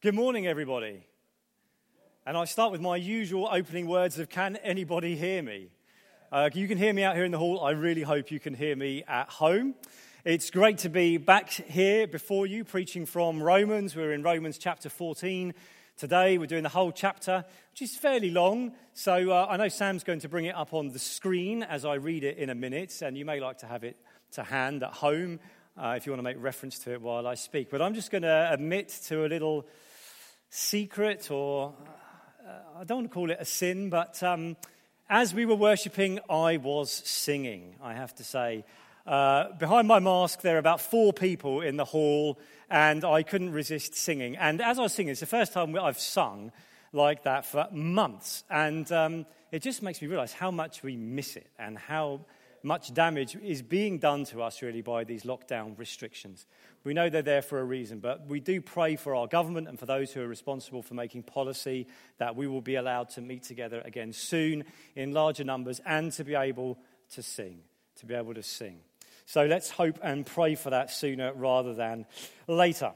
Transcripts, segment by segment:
Good morning, everybody. And I start with my usual opening words of Can anybody hear me? Uh, you can hear me out here in the hall. I really hope you can hear me at home. It's great to be back here before you preaching from Romans. We're in Romans chapter 14 today. We're doing the whole chapter, which is fairly long. So uh, I know Sam's going to bring it up on the screen as I read it in a minute, and you may like to have it to hand at home uh, if you want to make reference to it while I speak. But I'm just going to admit to a little secret, or uh, I don't want to call it a sin, but um, as we were worshipping, I was singing, I have to say. Uh, behind my mask, there are about four people in the hall, and I couldn't resist singing. And as I was singing, it's the first time I've sung like that for months. And um, it just makes me realize how much we miss it and how much damage is being done to us, really, by these lockdown restrictions. We know they're there for a reason, but we do pray for our government and for those who are responsible for making policy that we will be allowed to meet together again soon in larger numbers and to be able to sing. To be able to sing. So let's hope and pray for that sooner rather than later.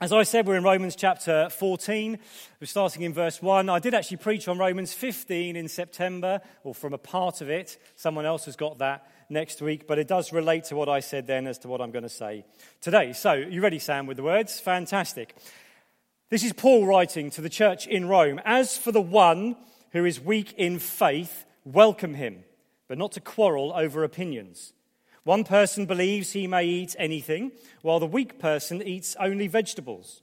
As I said, we're in Romans chapter 14. We're starting in verse 1. I did actually preach on Romans 15 in September, or from a part of it. Someone else has got that next week, but it does relate to what I said then as to what I'm going to say today. So, you ready, Sam, with the words? Fantastic. This is Paul writing to the church in Rome. As for the one who is weak in faith, welcome him, but not to quarrel over opinions. One person believes he may eat anything, while the weak person eats only vegetables.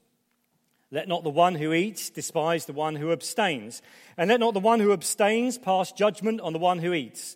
Let not the one who eats despise the one who abstains, and let not the one who abstains pass judgment on the one who eats,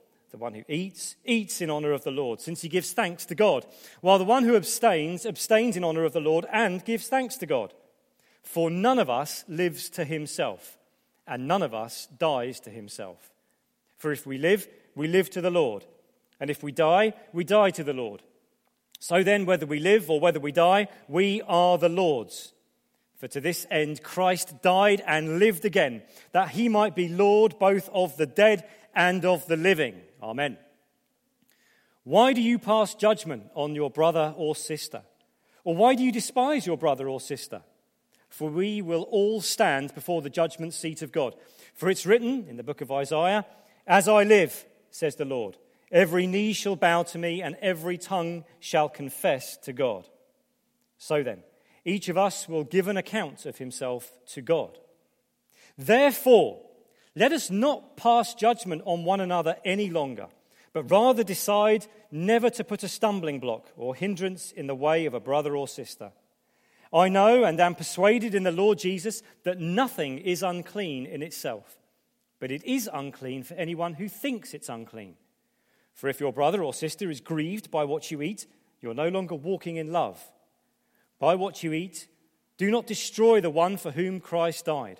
The one who eats, eats in honor of the Lord, since he gives thanks to God, while the one who abstains, abstains in honor of the Lord and gives thanks to God. For none of us lives to himself, and none of us dies to himself. For if we live, we live to the Lord, and if we die, we die to the Lord. So then, whether we live or whether we die, we are the Lord's. For to this end Christ died and lived again, that he might be Lord both of the dead and of the living. Amen. Why do you pass judgment on your brother or sister? Or why do you despise your brother or sister? For we will all stand before the judgment seat of God. For it's written in the book of Isaiah, As I live, says the Lord Every knee shall bow to me, and every tongue shall confess to God. So then, each of us will give an account of himself to God. Therefore, let us not pass judgment on one another any longer, but rather decide never to put a stumbling block or hindrance in the way of a brother or sister. I know and am persuaded in the Lord Jesus that nothing is unclean in itself, but it is unclean for anyone who thinks it's unclean. For if your brother or sister is grieved by what you eat, you're no longer walking in love. By what you eat, do not destroy the one for whom Christ died.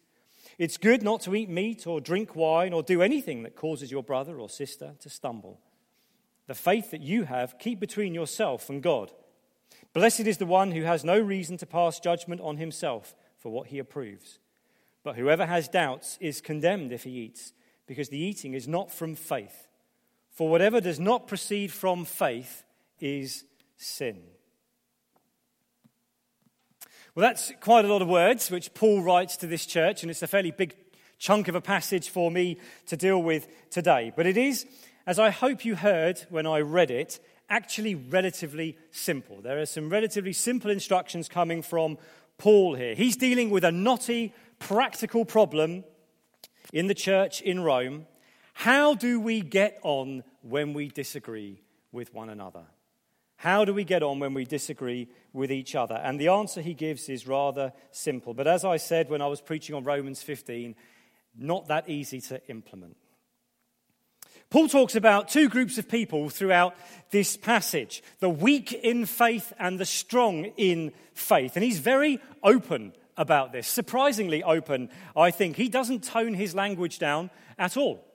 It's good not to eat meat or drink wine or do anything that causes your brother or sister to stumble. The faith that you have, keep between yourself and God. Blessed is the one who has no reason to pass judgment on himself for what he approves. But whoever has doubts is condemned if he eats, because the eating is not from faith. For whatever does not proceed from faith is sin. Well, that's quite a lot of words which Paul writes to this church, and it's a fairly big chunk of a passage for me to deal with today. But it is, as I hope you heard when I read it, actually relatively simple. There are some relatively simple instructions coming from Paul here. He's dealing with a knotty, practical problem in the church in Rome, how do we get on when we disagree with one another? How do we get on when we disagree with each other? And the answer he gives is rather simple. But as I said when I was preaching on Romans 15, not that easy to implement. Paul talks about two groups of people throughout this passage the weak in faith and the strong in faith. And he's very open about this, surprisingly open, I think. He doesn't tone his language down at all.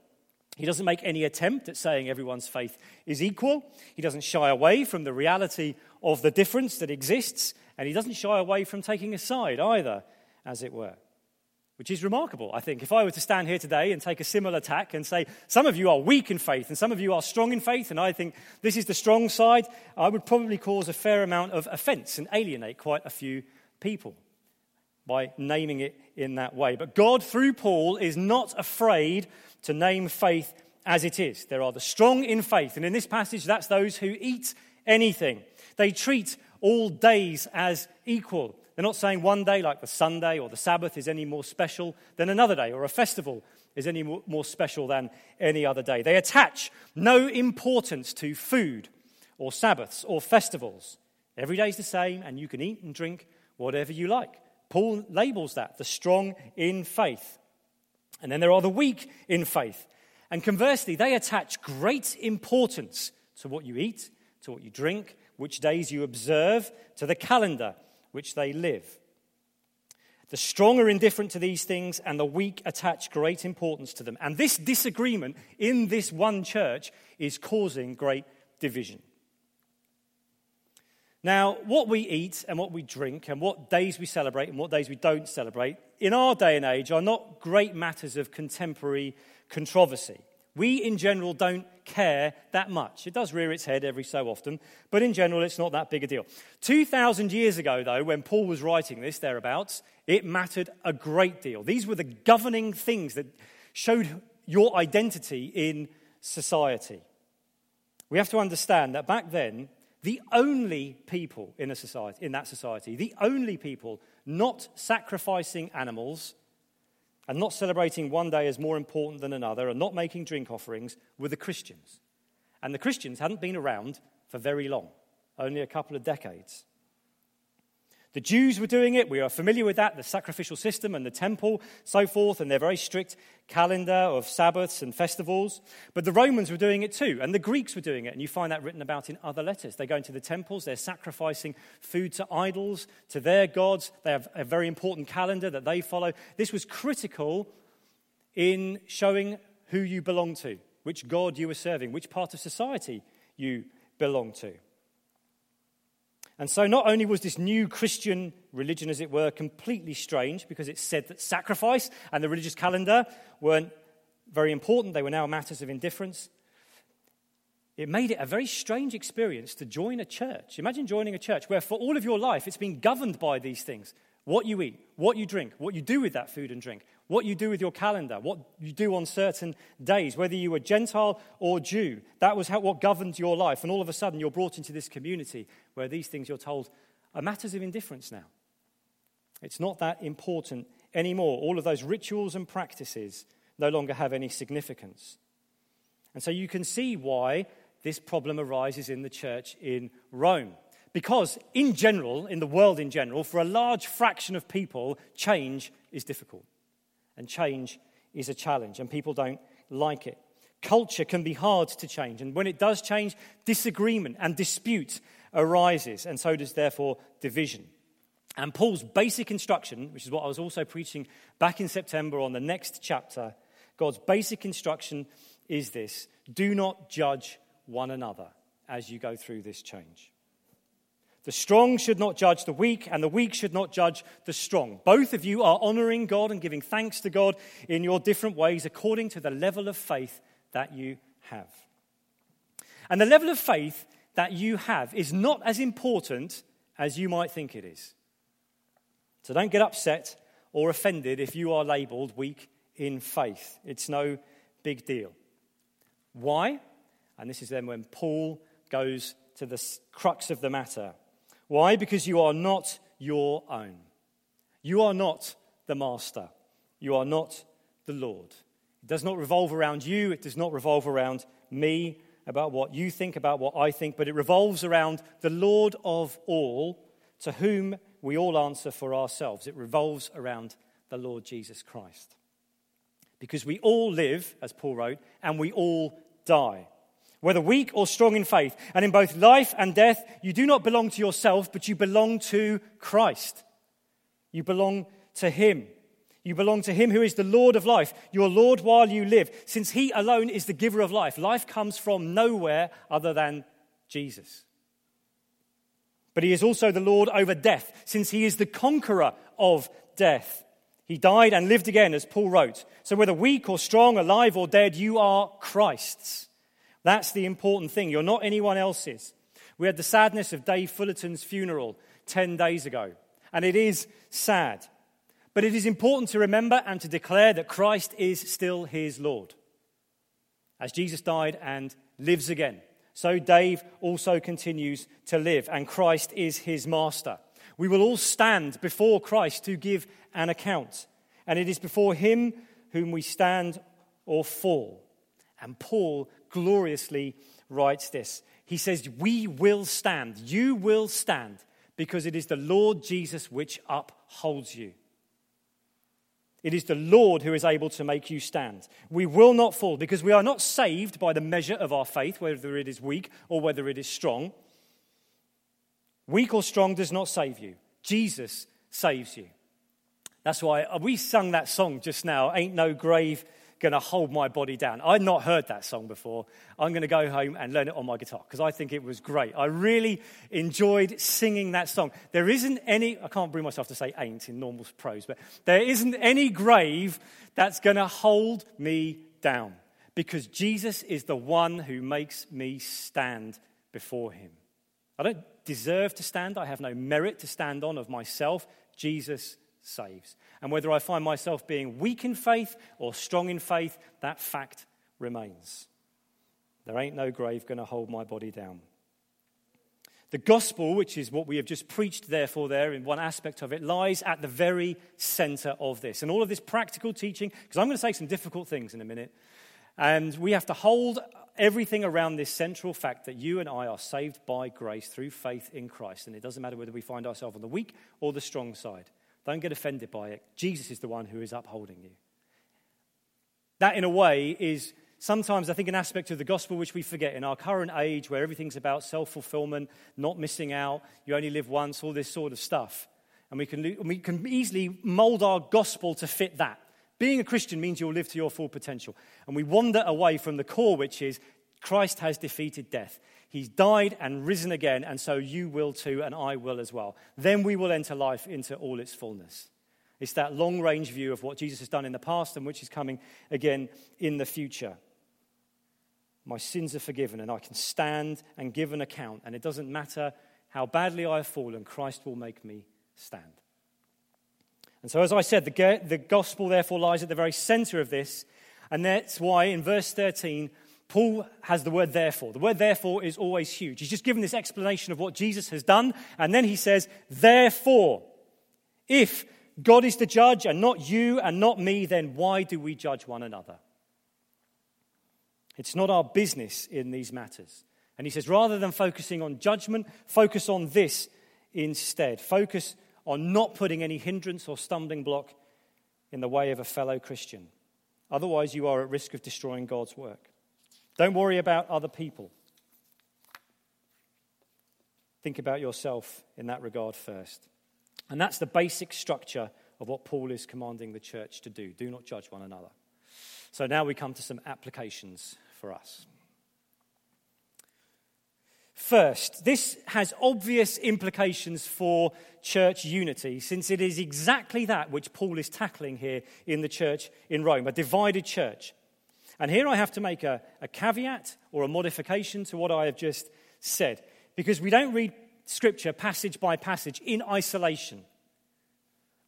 He doesn't make any attempt at saying everyone's faith is equal. He doesn't shy away from the reality of the difference that exists, and he doesn't shy away from taking a side either, as it were which is remarkable, I think. If I were to stand here today and take a similar tack and say, some of you are weak in faith and some of you are strong in faith, and I think this is the strong side, I would probably cause a fair amount of offense and alienate quite a few people by naming it in that way. But God, through Paul, is not afraid to name faith as it is. There are the strong in faith, and in this passage, that's those who eat anything. They treat all days as equal. They're not saying one day, like the Sunday or the Sabbath, is any more special than another day, or a festival is any more special than any other day. They attach no importance to food or Sabbaths or festivals. Every day is the same, and you can eat and drink whatever you like. Paul labels that the strong in faith. And then there are the weak in faith. And conversely, they attach great importance to what you eat, to what you drink, which days you observe, to the calendar, which they live. The strong are indifferent to these things, and the weak attach great importance to them. And this disagreement in this one church is causing great division. Now, what we eat and what we drink, and what days we celebrate and what days we don't celebrate, in our day and age are not great matters of contemporary controversy. We, in general, don't care that much. It does rear its head every so often, but in general, it's not that big a deal. 2,000 years ago, though, when Paul was writing this, thereabouts, it mattered a great deal. These were the governing things that showed your identity in society. We have to understand that back then, the only people in, a society, in that society, the only people not sacrificing animals and not celebrating one day as more important than another and not making drink offerings were the Christians. And the Christians hadn't been around for very long, only a couple of decades. The Jews were doing it. We are familiar with that, the sacrificial system and the temple, so forth, and their very strict calendar of Sabbaths and festivals. But the Romans were doing it too, and the Greeks were doing it, and you find that written about in other letters. They go into the temples, they're sacrificing food to idols, to their gods. They have a very important calendar that they follow. This was critical in showing who you belong to, which God you were serving, which part of society you belong to. And so, not only was this new Christian religion, as it were, completely strange because it said that sacrifice and the religious calendar weren't very important, they were now matters of indifference. It made it a very strange experience to join a church. Imagine joining a church where, for all of your life, it's been governed by these things what you eat, what you drink, what you do with that food and drink, what you do with your calendar, what you do on certain days, whether you were Gentile or Jew. That was how, what governed your life. And all of a sudden, you're brought into this community where these things you're told are matters of indifference now. It's not that important anymore. All of those rituals and practices no longer have any significance. And so you can see why this problem arises in the church in Rome. Because, in general, in the world in general, for a large fraction of people, change is difficult. And change is a challenge, and people don't like it. Culture can be hard to change, and when it does change, disagreement and dispute arises, and so does, therefore, division. And Paul's basic instruction, which is what I was also preaching back in September on the next chapter, God's basic instruction is this do not judge one another as you go through this change. The strong should not judge the weak, and the weak should not judge the strong. Both of you are honoring God and giving thanks to God in your different ways according to the level of faith that you have. And the level of faith that you have is not as important as you might think it is. So don't get upset or offended if you are labeled weak in faith. It's no big deal. Why? And this is then when Paul goes to the crux of the matter. Why? Because you are not your own. You are not the master. You are not the Lord. It does not revolve around you, it does not revolve around me, about what you think, about what I think, but it revolves around the Lord of all, to whom we all answer for ourselves. It revolves around the Lord Jesus Christ. Because we all live, as Paul wrote, and we all die. Whether weak or strong in faith, and in both life and death, you do not belong to yourself, but you belong to Christ. You belong to Him. You belong to Him who is the Lord of life, your Lord while you live, since He alone is the giver of life. Life comes from nowhere other than Jesus. But He is also the Lord over death, since He is the conqueror of death. He died and lived again, as Paul wrote. So whether weak or strong, alive or dead, you are Christ's. That's the important thing. You're not anyone else's. We had the sadness of Dave Fullerton's funeral 10 days ago, and it is sad. But it is important to remember and to declare that Christ is still his Lord. As Jesus died and lives again, so Dave also continues to live, and Christ is his master. We will all stand before Christ to give an account, and it is before him whom we stand or fall. And Paul gloriously writes this. He says, We will stand, you will stand, because it is the Lord Jesus which upholds you. It is the Lord who is able to make you stand. We will not fall because we are not saved by the measure of our faith, whether it is weak or whether it is strong. Weak or strong does not save you, Jesus saves you. That's why we sung that song just now, Ain't No Grave going to hold my body down. I'd not heard that song before. I'm going to go home and learn it on my guitar because I think it was great. I really enjoyed singing that song. There isn't any, I can't bring myself to say ain't in normal prose, but there isn't any grave that's going to hold me down because Jesus is the one who makes me stand before him. I don't deserve to stand, I have no merit to stand on of myself. Jesus saves. And whether I find myself being weak in faith or strong in faith, that fact remains. There ain't no grave going to hold my body down. The gospel, which is what we have just preached, therefore, there in one aspect of it, lies at the very center of this. And all of this practical teaching, because I'm going to say some difficult things in a minute, and we have to hold everything around this central fact that you and I are saved by grace through faith in Christ. And it doesn't matter whether we find ourselves on the weak or the strong side. Don't get offended by it. Jesus is the one who is upholding you. That, in a way, is sometimes, I think, an aspect of the gospel which we forget in our current age where everything's about self fulfillment, not missing out, you only live once, all this sort of stuff. And we can, we can easily mold our gospel to fit that. Being a Christian means you'll live to your full potential. And we wander away from the core, which is Christ has defeated death. He's died and risen again, and so you will too, and I will as well. Then we will enter life into all its fullness. It's that long range view of what Jesus has done in the past and which is coming again in the future. My sins are forgiven, and I can stand and give an account, and it doesn't matter how badly I have fallen, Christ will make me stand. And so, as I said, the, gospel therefore lies at the very center of this, and that's why in verse 13, Paul has the word therefore. The word therefore is always huge. He's just given this explanation of what Jesus has done, and then he says, Therefore, if God is the judge and not you and not me, then why do we judge one another? It's not our business in these matters. And he says, rather than focusing on judgment, focus on this instead. Focus on not putting any hindrance or stumbling block in the way of a fellow Christian. Otherwise, you are at risk of destroying God's work. Don't worry about other people. Think about yourself in that regard first. And that's the basic structure of what Paul is commanding the church to do. Do not judge one another. So now we come to some applications for us. First, this has obvious implications for church unity, since it is exactly that which Paul is tackling here in the church in Rome a divided church. And here I have to make a, a caveat or a modification to what I have just said, because we don't read Scripture passage by passage in isolation.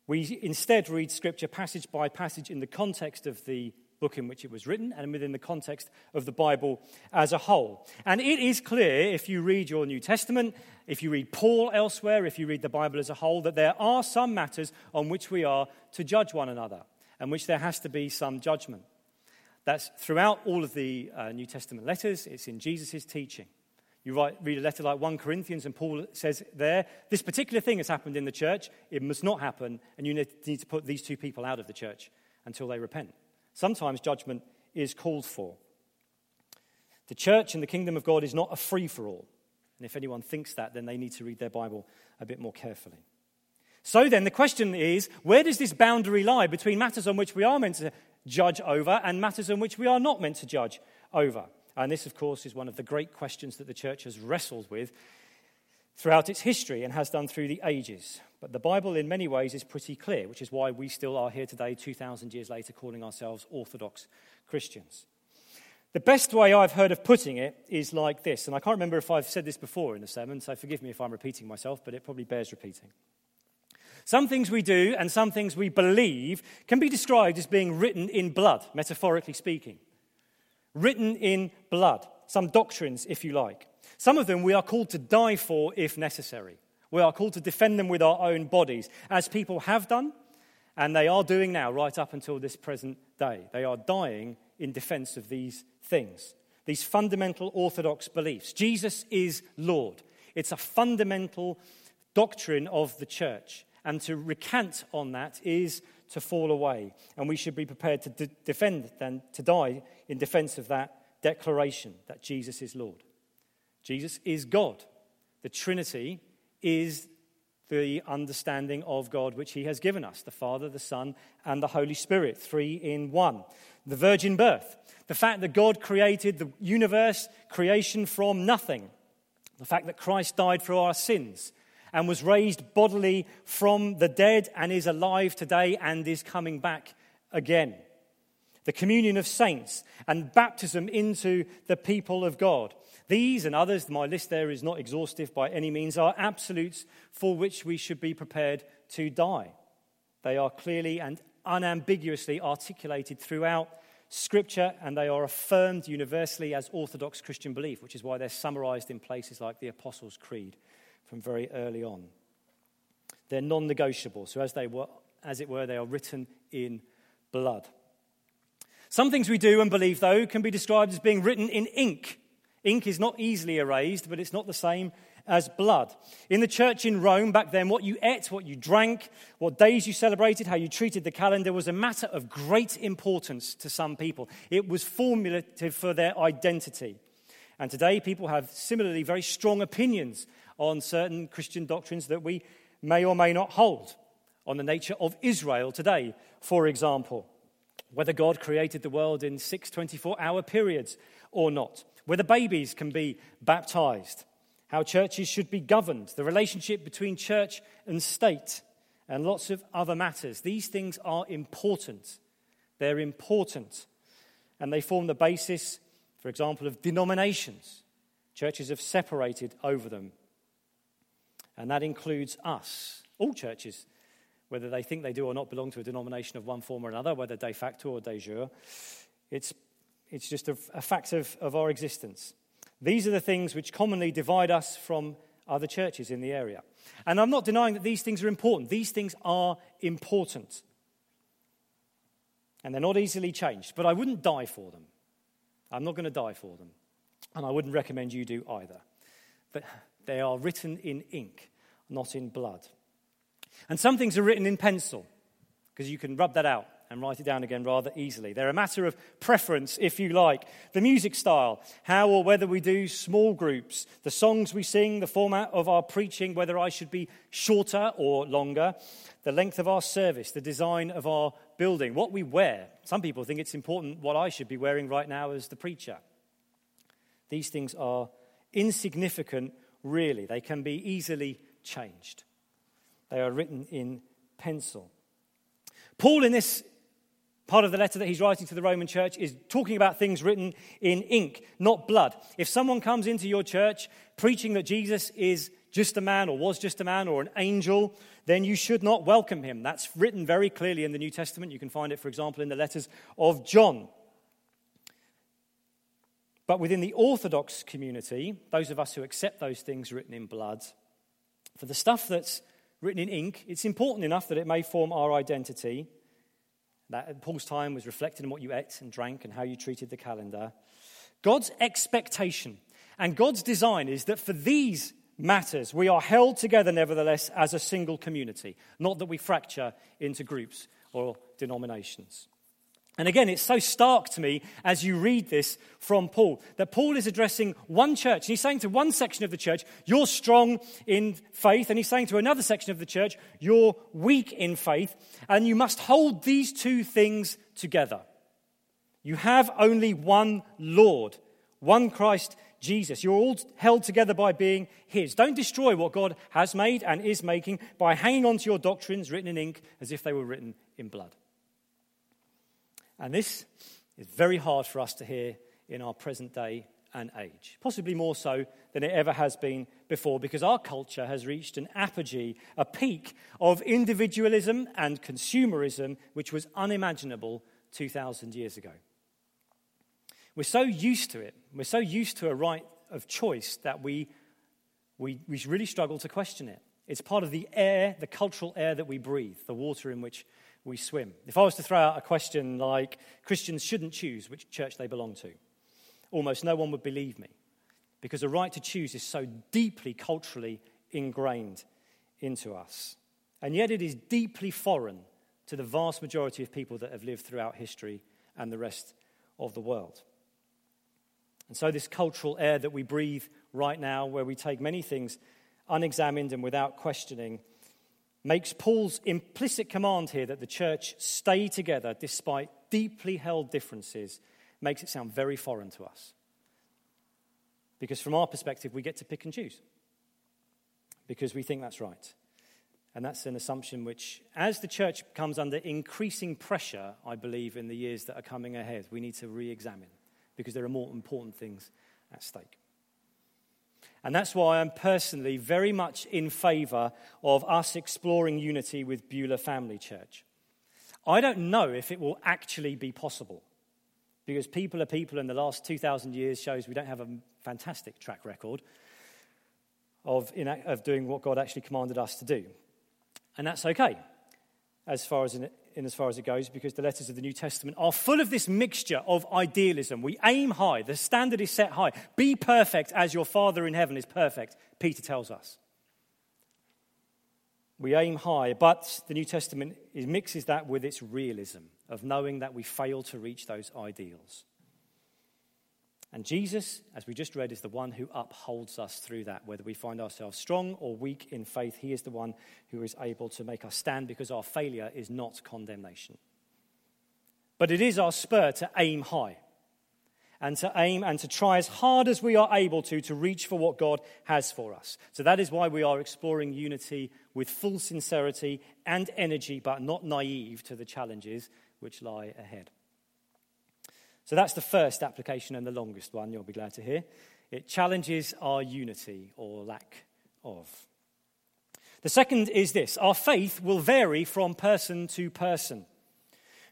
We instead read Scripture passage by passage in the context of the book in which it was written and within the context of the Bible as a whole. And it is clear if you read your New Testament, if you read Paul elsewhere, if you read the Bible as a whole, that there are some matters on which we are to judge one another and which there has to be some judgment. That's throughout all of the uh, New Testament letters, it's in Jesus' teaching. You write, read a letter like 1 Corinthians, and Paul says there, this particular thing has happened in the church, it must not happen, and you need to put these two people out of the church until they repent. Sometimes judgment is called for. The church and the kingdom of God is not a free for all. And if anyone thinks that, then they need to read their Bible a bit more carefully. So then, the question is where does this boundary lie between matters on which we are meant to judge over and matters in which we are not meant to judge over? And this, of course, is one of the great questions that the church has wrestled with throughout its history and has done through the ages. But the Bible, in many ways, is pretty clear, which is why we still are here today, 2,000 years later, calling ourselves Orthodox Christians. The best way I've heard of putting it is like this, and I can't remember if I've said this before in a sermon, so forgive me if I'm repeating myself, but it probably bears repeating. Some things we do and some things we believe can be described as being written in blood, metaphorically speaking. Written in blood. Some doctrines, if you like. Some of them we are called to die for if necessary. We are called to defend them with our own bodies, as people have done, and they are doing now, right up until this present day. They are dying in defense of these things, these fundamental orthodox beliefs. Jesus is Lord. It's a fundamental doctrine of the church. And to recant on that is to fall away. And we should be prepared to de- defend and to die in defense of that declaration that Jesus is Lord. Jesus is God. The Trinity is the understanding of God which He has given us the Father, the Son, and the Holy Spirit, three in one. The virgin birth, the fact that God created the universe, creation from nothing, the fact that Christ died for our sins and was raised bodily from the dead and is alive today and is coming back again. The communion of saints and baptism into the people of God. These and others, my list there is not exhaustive by any means, are absolutes for which we should be prepared to die. They are clearly and unambiguously articulated throughout Scripture, and they are affirmed universally as Orthodox Christian belief, which is why they're summarized in places like the Apostles' Creed from very early on. They're non negotiable, so as, they were, as it were, they are written in blood. Some things we do and believe, though, can be described as being written in ink. Ink is not easily erased, but it's not the same as blood. In the church in Rome back then, what you ate, what you drank, what days you celebrated, how you treated the calendar was a matter of great importance to some people. It was formulative for their identity. And today, people have similarly very strong opinions on certain Christian doctrines that we may or may not hold. On the nature of Israel today, for example, whether God created the world in six 24 hour periods or not, whether babies can be baptized, how churches should be governed, the relationship between church and state, and lots of other matters. These things are important. They're important. And they form the basis, for example, of denominations. Churches have separated over them. And that includes us, all churches, whether they think they do or not belong to a denomination of one form or another, whether de facto or de jure. It's, it's just a, a fact of, of our existence. These are the things which commonly divide us from other churches in the area. And I'm not denying that these things are important. These things are important. And they're not easily changed, but I wouldn't die for them. I'm not going to die for them. And I wouldn't recommend you do either. But they are written in ink, not in blood. And some things are written in pencil, because you can rub that out and write it down again rather easily. They're a matter of preference, if you like. The music style, how or whether we do small groups, the songs we sing, the format of our preaching, whether I should be shorter or longer, the length of our service, the design of our building, what we wear. Some people think it's important what I should be wearing right now as the preacher. These things are insignificant, really. They can be easily changed. They are written in pencil. Paul, in this part of the letter that he's writing to the Roman church is talking about things written in ink, not blood. If someone comes into your church preaching that Jesus is just a man or was just a man or an angel, then you should not welcome him. That's written very clearly in the New Testament. You can find it, for example, in the letters of John. But within the Orthodox community, those of us who accept those things written in blood, for the stuff that's written in ink, it's important enough that it may form our identity That uh, Paul's time was reflected in what you ate and drank and how you treated the calendar. God's expectation and God's design is that for these matters, we are held together nevertheless as a single community, not that we fracture into groups or denominations. And again, it's so stark to me as you read this from Paul that Paul is addressing one church. And he's saying to one section of the church, You're strong in faith. And he's saying to another section of the church, You're weak in faith. And you must hold these two things together. You have only one Lord, one Christ Jesus. You're all held together by being His. Don't destroy what God has made and is making by hanging on to your doctrines written in ink as if they were written in blood. And this is very hard for us to hear in our present day and age, possibly more so than it ever has been before, because our culture has reached an apogee, a peak of individualism and consumerism, which was unimaginable 2,000 years ago. We're so used to it, we're so used to a right of choice that we, we, we really struggle to question it. It's part of the air, the cultural air that we breathe, the water in which we swim. If I was to throw out a question like Christians shouldn't choose which church they belong to, almost no one would believe me because the right to choose is so deeply culturally ingrained into us. And yet it is deeply foreign to the vast majority of people that have lived throughout history and the rest of the world. And so, this cultural air that we breathe right now, where we take many things unexamined and without questioning, makes Paul's implicit command here that the church stay together despite deeply held differences, makes it sound very foreign to us. Because from our perspective, we get to pick and choose. Because we think that's right. And that's an assumption which, as the church comes under increasing pressure, I believe, in the years that are coming ahead, we need to re examine because there are more important things at stake. And that's why I'm personally very much in favor of us exploring unity with Beulah Family Church. I don't know if it will actually be possible because people are people, and the last 2,000 years shows we don't have a fantastic track record of, of doing what God actually commanded us to do. And that's okay, as far as in as far as it goes because the letters of the New Testament are full of this mixture of idealism. We aim high, the standard is set high. Be perfect as your Father in heaven is perfect, Peter tells us. We aim high, but the New Testament mixes that with its realism of knowing that we fail to reach those ideals. And Jesus, as we just read, is the one who upholds us through that. Whether we find ourselves strong or weak in faith, He is the one who is able to make us stand because our failure is not condemnation. But it is our spur to aim high and to aim and to try as hard as we are able to to reach for what God has for us. So that is why we are exploring unity with full sincerity and energy, but not naive to the challenges which lie ahead. So that's the first application and the longest one, you'll be glad to hear. It challenges our unity or lack of. The second is this our faith will vary from person to person.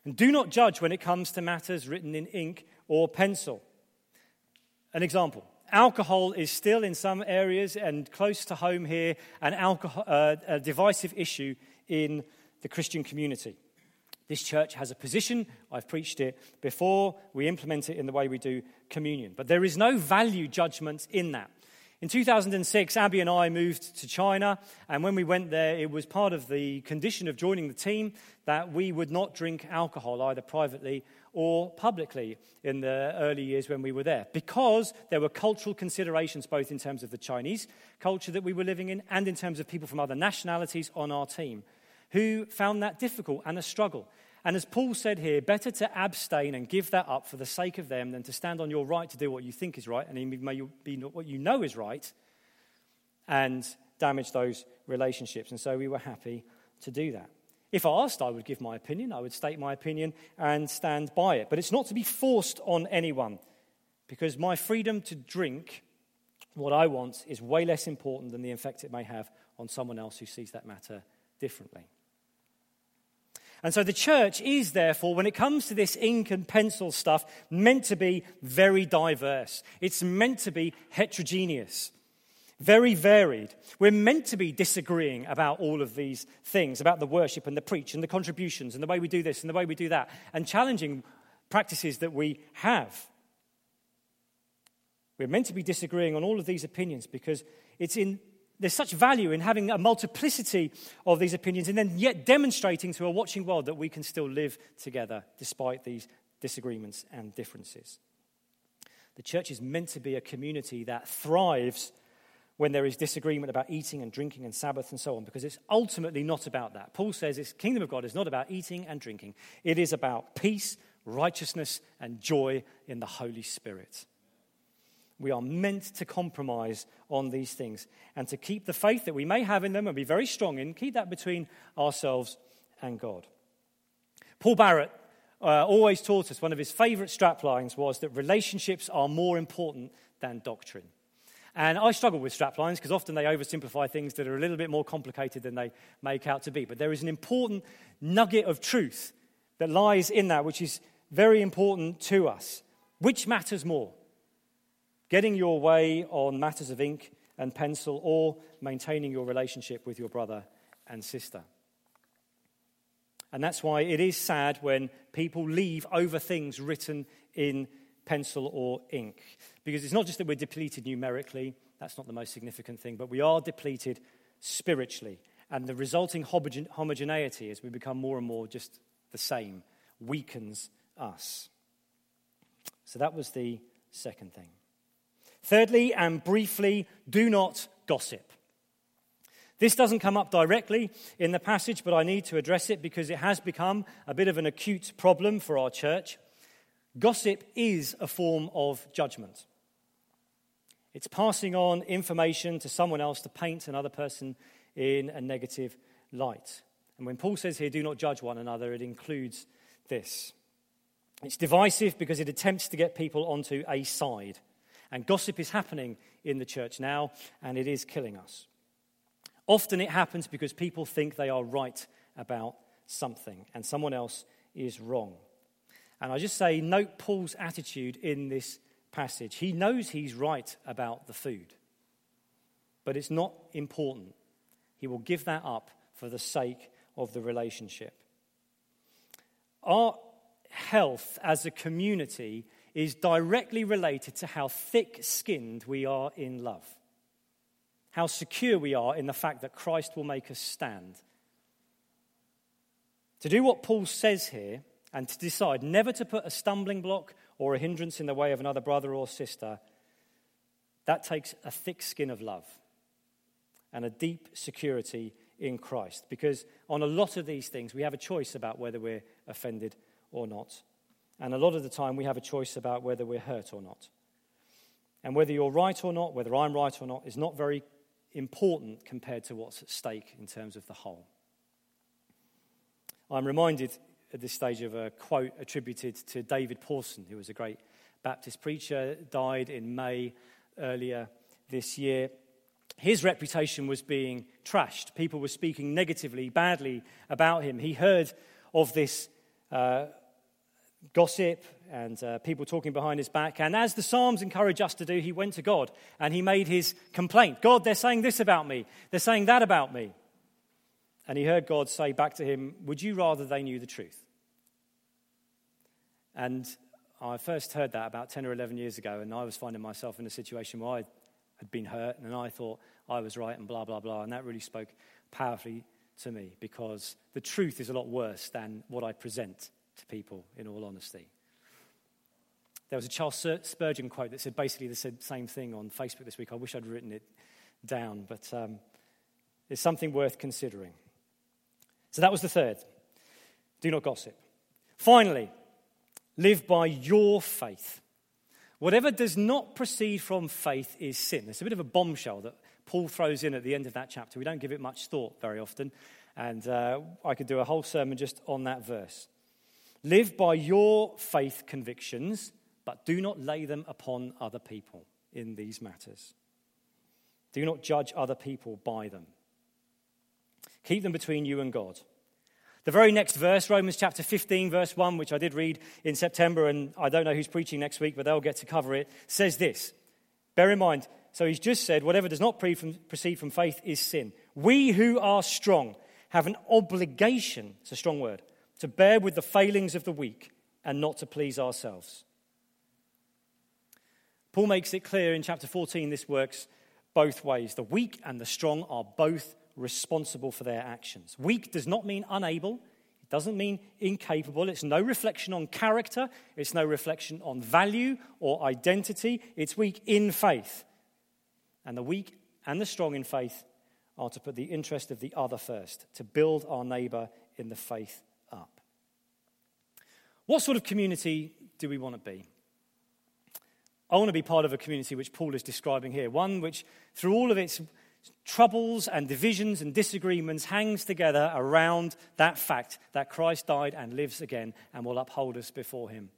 And do not judge when it comes to matters written in ink or pencil. An example alcohol is still in some areas and close to home here an alcohol, uh, a divisive issue in the Christian community. This church has a position. I've preached it before. We implement it in the way we do communion. But there is no value judgment in that. In 2006, Abby and I moved to China, and when we went there, it was part of the condition of joining the team that we would not drink alcohol either privately or publicly in the early years when we were there, because there were cultural considerations both in terms of the Chinese culture that we were living in and in terms of people from other nationalities on our team who found that difficult and a struggle. And as Paul said here, better to abstain and give that up for the sake of them than to stand on your right to do what you think is right and may be what you know is right and damage those relationships. And so we were happy to do that. If asked, I would give my opinion, I would state my opinion and stand by it. But it's not to be forced on anyone because my freedom to drink what I want is way less important than the effect it may have on someone else who sees that matter differently. And so the church is, therefore, when it comes to this ink and pencil stuff, meant to be very diverse. It's meant to be heterogeneous. very varied. We're meant to be disagreeing about all of these things, about the worship and the preach and the contributions and the way we do this and the way we do that, and challenging practices that we have. We're meant to be disagreeing on all of these opinions because it's in, there's such value in having a multiplicity of these opinions and then yet demonstrating to a watching world that we can still live together despite these disagreements and differences. The church is meant to be a community that thrives when there is disagreement about eating and drinking and Sabbath and so on, because it's ultimately not about that. Paul says this kingdom of God is not about eating and drinking, it is about peace, righteousness, and joy in the Holy Spirit. We are meant to compromise on these things and to keep the faith that we may have in them and be very strong in, keep that between ourselves and God. Paul Barrett uh, always taught us one of his favorite straplines was that relationships are more important than doctrine. And I struggle with straplines because often they oversimplify things that are a little bit more complicated than they make out to be. But there is an important nugget of truth that lies in that, which is very important to us. Which matters more? Getting your way on matters of ink and pencil, or maintaining your relationship with your brother and sister? And that's why it is sad when people leave over things written in pencil or ink. Because it's not just that we're depleted numerically, that's not the most significant thing, but we are depleted spiritually. And the resulting homogeneity as we become more and more just the same weakens us. So that was the second thing. Thirdly, and briefly, do not gossip. This doesn't come up directly in the passage, but I need to address it because it has become a bit of an acute problem for our church. Gossip is a form of judgment. It's passing on information to someone else to paint another person in a negative light. And when Paul says here, do not judge one another, it includes this. It's divisive because it attempts to get people onto a side. And gossip is happening in the church now, and it is killing us. Often it happens because people think they are right about something and someone else is wrong. And I just say, note Paul's attitude in this passage. He knows he's right about the food, but it's not important. He will give that up for the sake of the relationship. Our health as a community is directly related to how thick skinned we are in love how secure we are in the fact that Christ will make us stand. To do what Paul says here and to decide never to put a stumbling block or a hindrance in the way of another brother or sister, that takes a thick skin of love and a deep security in Christ. Because on a lot of these things, we have a choice about whether we're offended or not. And a lot of the time, we have a choice about whether we're hurt or not. And whether you're right or not, whether I'm right or not, is not very important compared to what's at stake in terms of the whole. I'm reminded at this stage of a quote attributed to David Pawson, who was a great Baptist preacher, died in May earlier this year. His reputation was being trashed. People were speaking negatively, badly about him. He heard of this uh, gossip and uh, people talking behind his back. And as the Psalms encourage us to do, he went to God and he made his complaint God, they're saying this about me, they're saying that about me. And he heard God say back to him, Would you rather they knew the truth? And I first heard that about 10 or 11 years ago, and I was finding myself in a situation where I had been hurt, and I thought I was right, and blah, blah, blah. And that really spoke powerfully to me because the truth is a lot worse than what I present to people, in all honesty. There was a Charles Spurgeon quote that said basically the same thing on Facebook this week. I wish I'd written it down, but um, it's something worth considering. So that was the third. Do not gossip. Finally, live by your faith. Whatever does not proceed from faith is sin. It's a bit of a bombshell that Paul throws in at the end of that chapter. We don't give it much thought very often, and uh, I could do a whole sermon just on that verse. Live by your faith convictions, but do not lay them upon other people in these matters. Do not judge other people by them. Keep them between you and God. The very next verse, Romans chapter 15, verse 1, which I did read in September, and I don't know who's preaching next week, but they'll get to cover it, says this. Bear in mind, So he's just said, whatever does not proceed from faith is sin. We who are strong have an obligation, it's a strong word, to bear with the failings of the weak and not to please ourselves. Paul makes it clear in chapter 14 this works both ways. The weak and the strong are both responsible for their actions. Weak does not mean unable, it doesn't mean incapable. It's no reflection on character, it's no reflection on value or identity. It's weak in faith. And the weak and the strong in faith are to put the interest of the other first, to build our neighbor in the faith up. What sort of community do we want to be? I want to be part of a community which Paul is describing here, one which, through all of its troubles and divisions and disagreements, hangs together around that fact that Christ died and lives again and will uphold us before him.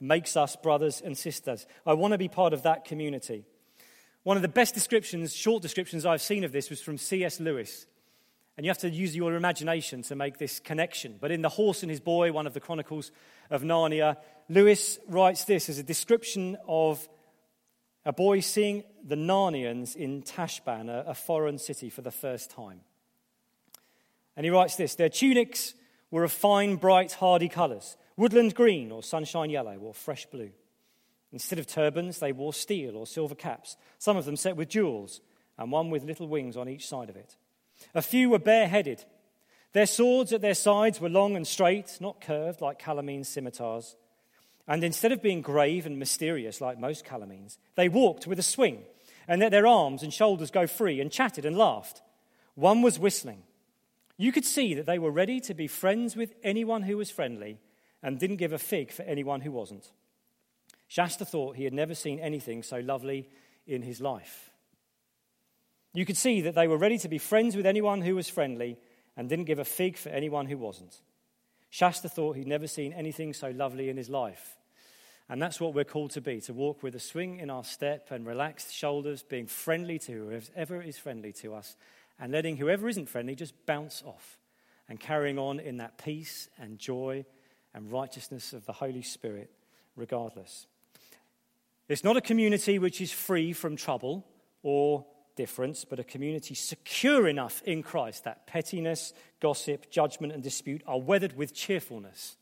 Makes us brothers and sisters. I want to be part of that community. One of the best descriptions, short descriptions I've seen of this was from C.S. Lewis. And you have to use your imagination to make this connection. But in The Horse and His Boy, one of the Chronicles of Narnia, Lewis writes this as a description of a boy seeing the Narnians in Tashbaan, a, foreign city, for the first time. And he writes this Their tunics were of fine, bright, hardy colours woodland green, or sunshine yellow, or fresh blue. Instead of turbans, they wore steel or silver caps, some of them set with jewels, and one with little wings on each side of it. A few were bareheaded. Their swords at their sides were long and straight, not curved like Calormene's scimitars. And instead of being grave and mysterious like most Calormenes, they walked with a swing and let their arms and shoulders go free and chatted and laughed. One was whistling. You could see that they were ready to be friends with anyone who was friendly and didn't give a fig for anyone who wasn't. Shasta thought he had never seen anything so lovely in his life. You could see that they were ready to be friends with anyone who was friendly and didn't give a fig for anyone who wasn't. Shasta thought he'd never seen anything so lovely in his life. And that's what we're called to be to walk with a swing in our step and relaxed shoulders, being friendly to whoever is friendly to us, and letting whoever isn't friendly just bounce off and carrying on in that peace and joy and righteousness of the Holy Spirit, regardless. It's not a community which is free from trouble or difference, but a community secure enough in Christ that pettiness, gossip, judgment, and dispute are weathered with cheerfulness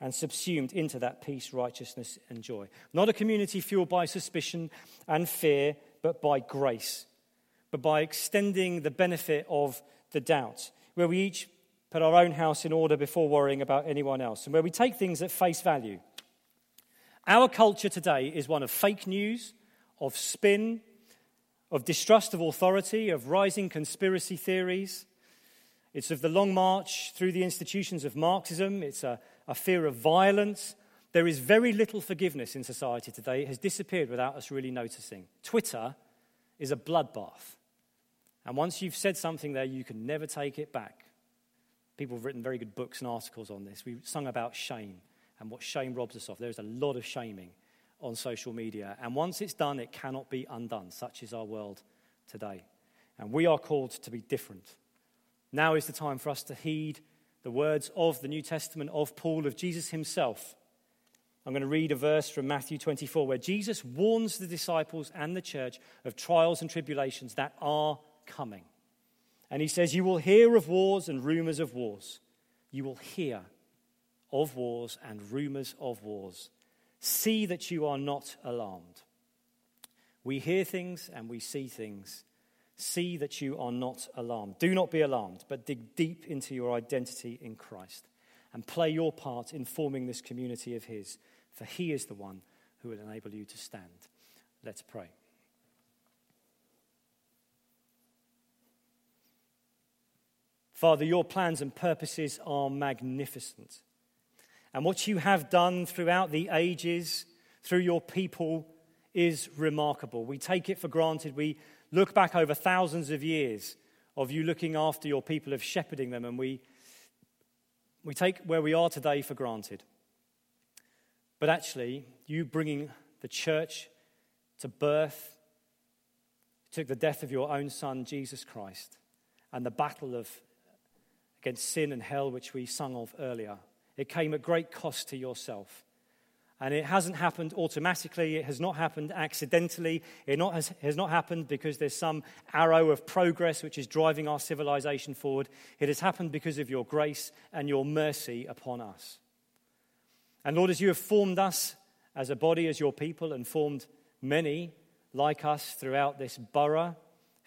and subsumed into that peace, righteousness, and joy. Not a community fueled by suspicion and fear, but by grace, but by extending the benefit of the doubt, where we each put our own house in order before worrying about anyone else, and where we take things at face value. Our culture today is one of fake news, of spin, of distrust of authority, of rising conspiracy theories. It's of the long march through the institutions of Marxism. It's a, a fear of violence. There is very little forgiveness in society today. It has disappeared without us really noticing. Twitter is a bloodbath. And once you've said something there, you can never take it back. People have written very good books and articles on this. We've sung about shame and what shame robs us of. There's a lot of shaming on social media. And once it's done, it cannot be undone. Such is our world today. And we are called to be different. Now is the time for us to heed the words of the New Testament of Paul, of Jesus himself. I'm going to read a verse from Matthew 24 where Jesus warns the disciples and the church of trials and tribulations that are coming. And he says, You will hear of wars and rumors of wars. You will hear of wars and rumors of wars. See that you are not alarmed. We hear things and we see things. See that you are not alarmed. Do not be alarmed, but dig deep into your identity in Christ and play your part in forming this community of His, for He is the one who will enable you to stand. Let's pray. Father, your plans and purposes are magnificent. And what you have done throughout the ages, through your people, is remarkable. We take it for granted. We look back over thousands of years of you looking after your people, of shepherding them, and we, we take where we are today for granted. But actually, you bringing the church to birth took the death of your own son, Jesus Christ, and the battle of, against sin and hell, which we sung of earlier it came at great cost to yourself. And it hasn't happened automatically. It has not happened accidentally. It not has, has not happened because there's some arrow of progress which is driving our civilization forward. It has happened because of your grace and your mercy upon us. And Lord, as you have formed us as a body, as your people, and formed many like us throughout this borough,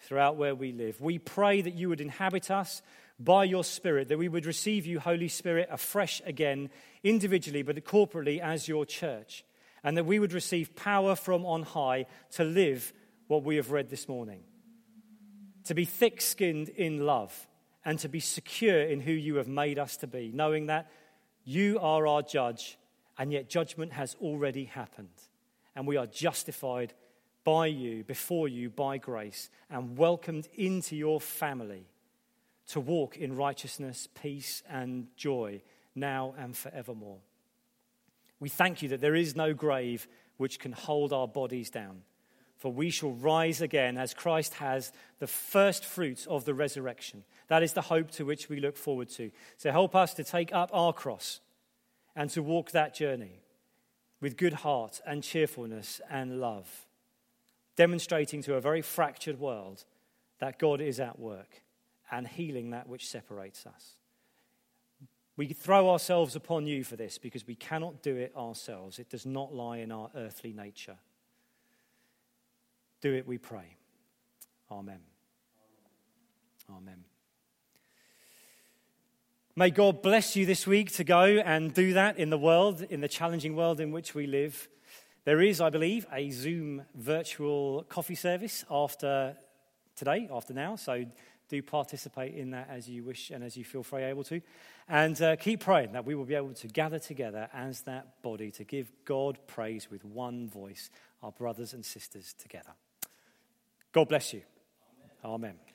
throughout where we live, we pray that you would inhabit us by your Spirit, that we would receive you, Holy Spirit, afresh again, individually, but corporately as your church, and that we would receive power from on high to live what we have read this morning. To be thick skinned in love and to be secure in who you have made us to be, knowing that you are our judge, and yet judgment has already happened, and we are justified by you, before you, by grace, and welcomed into your family to walk in righteousness, peace, and joy now and forevermore. We thank you that there is no grave which can hold our bodies down, for we shall rise again as Christ has the first fruits of the resurrection. That is the hope to which we look forward to. So help us to take up our cross and to walk that journey with good heart and cheerfulness and love, demonstrating to a very fractured world that God is at work and healing that which separates us. We throw ourselves upon you for this because we cannot do it ourselves. It does not lie in our earthly nature. Do it, we pray. Amen. Amen. May God bless you this week to go and do that in the world, in the challenging world in which we live. There is, I believe, a Zoom virtual coffee service after today, after now. So do participate in that as you wish and as you feel free able to. And uh, keep praying that we will be able to gather together as that body to give God praise with one voice, our brothers and sisters together. God bless you. Amen. Amen.